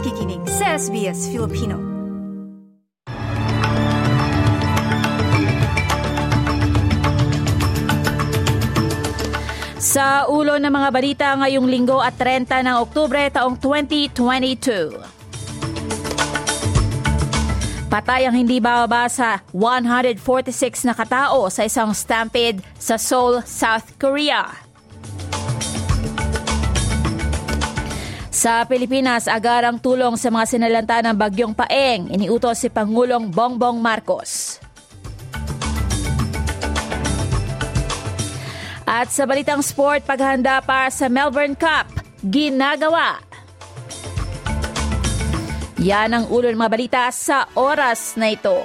nakikinig sa SBS Filipino. Sa ulo ng mga balita ngayong linggo at 30 ng Oktubre taong 2022. Patay ang hindi bababa sa 146 na katao sa isang stampede sa Seoul, South Korea. Sa Pilipinas, agarang tulong sa mga sinalanta ng bagyong paeng, iniutos si Pangulong Bongbong Marcos. At sa balitang sport, paghanda para sa Melbourne Cup, ginagawa. Yan ang ulo ng mga balita sa oras na ito.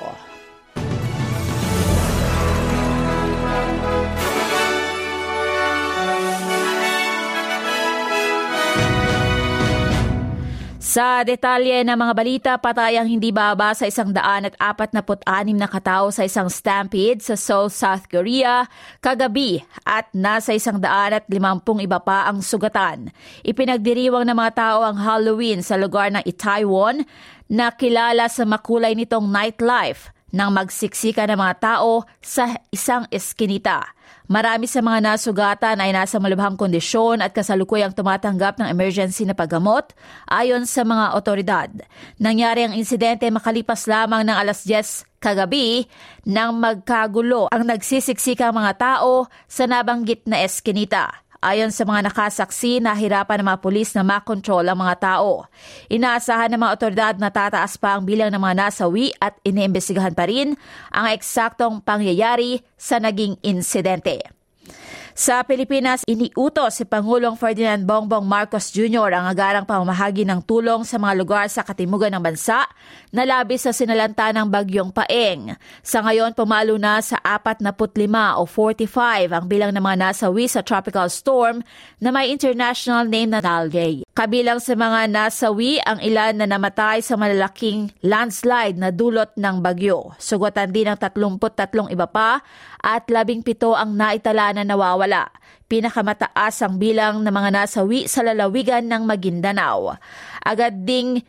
Sa detalye ng mga balita, patay ang hindi baba sa isang daan at apat na anim na katao sa isang stampede sa Seoul, South Korea kagabi at nasa isang daan at limampung iba pa ang sugatan. Ipinagdiriwang ng mga tao ang Halloween sa lugar ng Itaewon na kilala sa makulay nitong nightlife nang magsiksika ng mga tao sa isang eskinita. Marami sa mga nasugatan ay nasa malubhang kondisyon at kasalukuyang tumatanggap ng emergency na paggamot ayon sa mga otoridad. Nangyari ang insidente makalipas lamang ng alas 10 kagabi nang magkagulo ang nagsisiksika mga tao sa nabanggit na eskinita. Ayon sa mga nakasaksi, nahirapan ng mga pulis na makontrol ang mga tao. Inaasahan ng mga otoridad na tataas pa ang bilang ng mga nasawi at iniimbestigahan pa rin ang eksaktong pangyayari sa naging insidente. Sa Pilipinas, iniutos si Pangulong Ferdinand Bongbong Marcos Jr. ang agarang pamamahagi ng tulong sa mga lugar sa katimugan ng bansa na labis sa sinalanta ng bagyong paeng. Sa ngayon, pumalo na sa 45 o 45 ang bilang ng mga nasawi sa tropical storm na may international name na Nalgay. Kabilang sa mga nasawi ang ilan na namatay sa malalaking landslide na dulot ng bagyo. Sugatan din ng 33 iba pa at 17 ang naitala na nawawala. Pinakamataas ang bilang ng mga nasawi sa lalawigan ng Maguindanao. Agad ding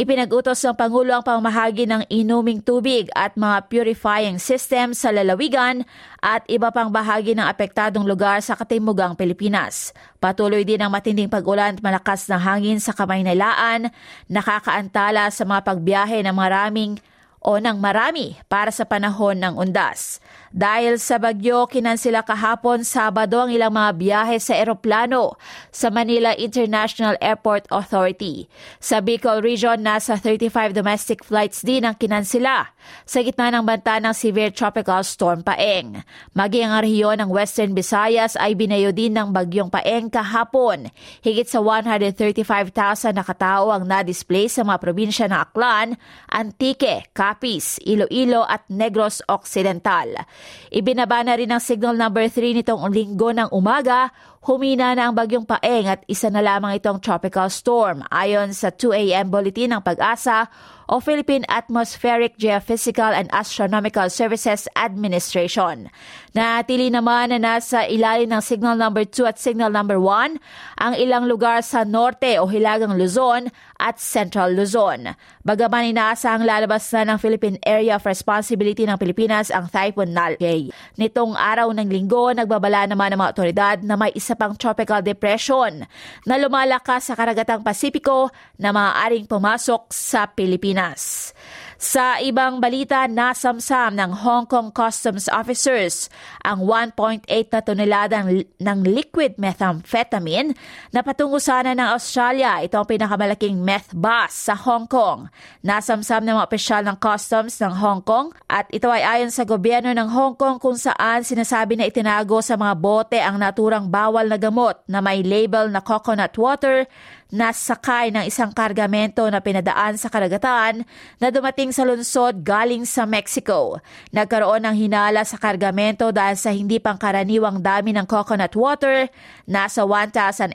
Ipinag-utos ng Pangulo ang pamahagi ng inuming tubig at mga purifying system sa lalawigan at iba pang bahagi ng apektadong lugar sa katimugang Pilipinas. Patuloy din ang matinding pag-ulan at malakas na hangin sa Kamaynalaan, nakakaantala sa mga pagbiyahe ng maraming o ng marami para sa panahon ng undas. Dahil sa bagyo, kinansila kahapon Sabado ang ilang mga biyahe sa eroplano sa Manila International Airport Authority. Sa Bicol Region, nasa 35 domestic flights din ang kinansila sa gitna ng banta ng severe tropical storm Paeng. Maging ang rehiyon ng Western Visayas ay binayo din ng bagyong Paeng kahapon. Higit sa 135,000 na katao ang na-display sa mga probinsya ng Aklan, Antique, Capiz, Iloilo at Negros Occidental. Ibinaba na rin ang signal number 3 nitong linggo ng umaga Humina na ang bagyong Paeng at isa na lamang itong tropical storm ayon sa 2 a.m. bulletin ng pag-asa o Philippine Atmospheric Geophysical and Astronomical Services Administration. Natili naman na nasa ilalim ng signal number 2 at signal number 1 ang ilang lugar sa norte o hilagang Luzon at Central Luzon. Bagaman inaasahang lalabas na ng Philippine Area of Responsibility ng Pilipinas ang Typhoon Nalgay. Nitong araw ng linggo, nagbabala naman ng mga otoridad na may isa pang tropical depression na lumalakas sa karagatang Pasipiko na maaaring pumasok sa Pilipinas. Sa ibang balita, nasamsam ng Hong Kong Customs Officers ang 1.8 na tonelada ng liquid methamphetamine na patungo sana ng Australia. Ito ang pinakamalaking meth bus sa Hong Kong. Nasamsam ng mga opisyal ng Customs ng Hong Kong at ito ay ayon sa gobyerno ng Hong Kong kung saan sinasabi na itinago sa mga bote ang naturang bawal na gamot na may label na coconut water na sakay ng isang kargamento na pinadaan sa karagatan na dumating sa lungsod galing sa Mexico. Nagkaroon ng hinala sa kargamento dahil sa hindi pangkaraniwang dami ng coconut water, nasa 1,800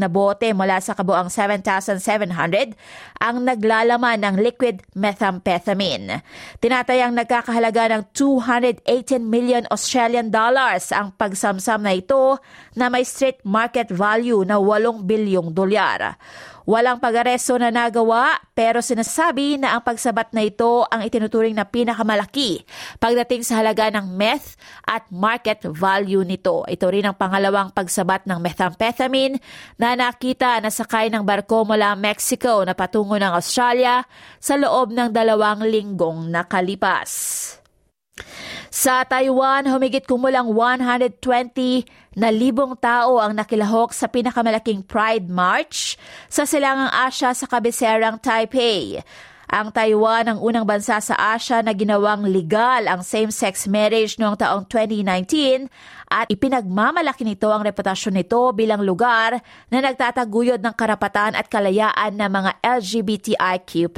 na bote mula sa kabuang 7,700 ang naglalaman ng liquid methamphetamine. Tinatayang nagkakahalaga ng 218 million Australian dollars ang pagsamsam na ito na may street market value na 8 bilyong dolyar. Walang pag-aresto na nagawa pero sinasabi na ang pagsabat na ito ang itinuturing na pinakamalaki pagdating sa halaga ng meth at market value nito. Ito rin ang pangalawang pagsabat ng methamphetamine na nakita na sakay ng barko mula Mexico na patungo ng Australia sa loob ng dalawang linggong nakalipas. Sa Taiwan, humigit kumulang 120 na libong tao ang nakilahok sa pinakamalaking Pride March sa Silangang Asya sa kabiserang Taipei. Ang Taiwan ang unang bansa sa Asia na ginawang legal ang same-sex marriage noong taong 2019 at ipinagmamalaki nito ang reputasyon nito bilang lugar na nagtataguyod ng karapatan at kalayaan ng mga LGBTIQ+.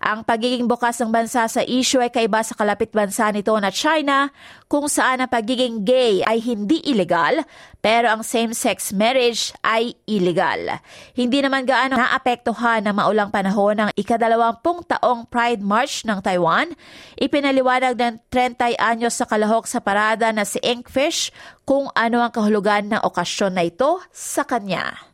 Ang pagiging bukas ng bansa sa issue ay kaiba sa kalapit bansa nito na China kung saan ang pagiging gay ay hindi illegal pero ang same-sex marriage ay illegal. Hindi naman gaano naapektuhan ng maulang panahon ng ikadalawampung taong Pride March ng Taiwan. Ipinaliwanag ng 30 anyos sa kalahok sa parada na si Inkfish kung ano ang kahulugan ng okasyon na ito sa kanya.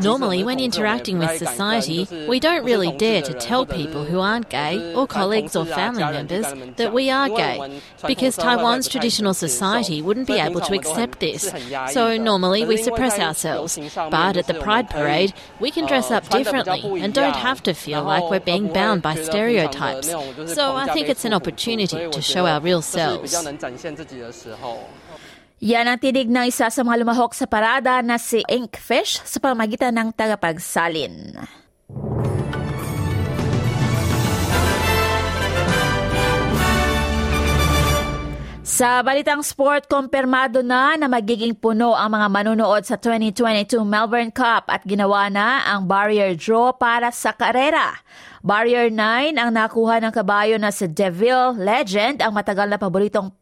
Normally, when interacting with society, we don't really dare to tell people who aren't gay or colleagues or family members that we are gay because Taiwan's traditional society wouldn't be able to accept this. So normally we suppress ourselves. But at the Pride Parade, we can dress up differently and don't have to feel like we're being bound by stereotypes. So I think it's an opportunity to show our real selves. Yan ang tinig ng isa sa mga lumahok sa parada na si Inkfish sa pamagitan ng tagapagsalin. Sa balitang sport, kumpirmado na na magiging puno ang mga manunood sa 2022 Melbourne Cup at ginawa na ang barrier draw para sa karera. Barrier 9 ang nakuha ng kabayo na si Deville Legend, ang matagal na paboritong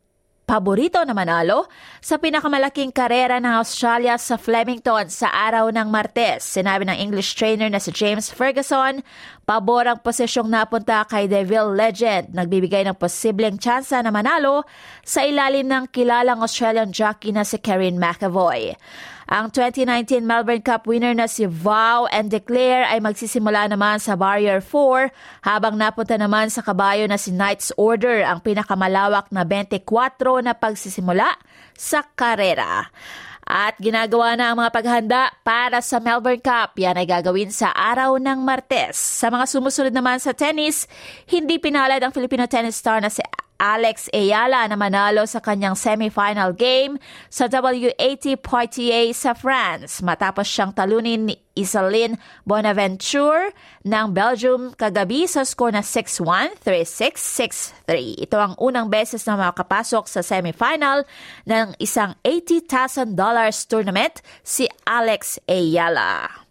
paborito na manalo sa pinakamalaking karera ng Australia sa Flemington sa araw ng Martes. Sinabi ng English trainer na si James Ferguson, pabor ang posisyong napunta kay Deville Legend, nagbibigay ng posibleng tsansa na manalo sa ilalim ng kilalang Australian jockey na si Karen McAvoy. Ang 2019 Melbourne Cup winner na si Vow and Declare ay magsisimula naman sa Barrier 4 habang napunta naman sa kabayo na si Knight's Order ang pinakamalawak na 24 na pagsisimula sa karera. At ginagawa na ang mga paghanda para sa Melbourne Cup. Yan ay gagawin sa araw ng Martes. Sa mga sumusunod naman sa tennis, hindi pinalad ang Filipino tennis star na si Alex Ayala na manalo sa kanyang semifinal game sa WAT Poitiers sa France matapos siyang talunin ni Isalin Bonaventure ng Belgium kagabi sa score na 6-1, 3-6, 6-3. Ito ang unang beses na makapasok sa semifinal ng isang $80,000 tournament si Alex Ayala.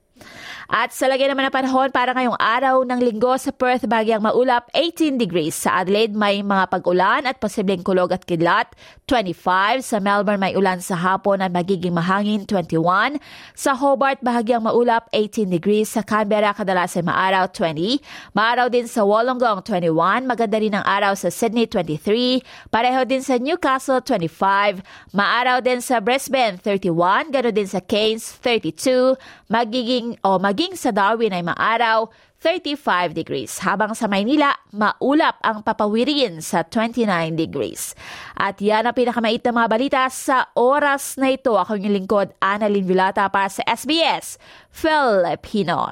At sa lagay naman ng panahon para ngayong araw ng linggo sa Perth, bagyang maulap 18 degrees. Sa Adelaide may mga pag-ulan at posibleng kulog at kidlat 25. Sa Melbourne may ulan sa hapon at magiging mahangin 21. Sa Hobart bahagyang maulap 18 degrees. Sa Canberra kadalas ay maaraw 20. Maaraw din sa Wollongong 21. Maganda rin ang araw sa Sydney 23. Pareho din sa Newcastle 25. Maaraw din sa Brisbane 31. Ganoon din sa Cairns 32. Magiging o mag maging sa Darwin ay maaraw, 35 degrees, habang sa Maynila, maulap ang papawirin sa 29 degrees. At yan ang pinakamait na mga balita sa oras na ito. Ako yung lingkod, Annalyn Vilata para sa SBS Filipino.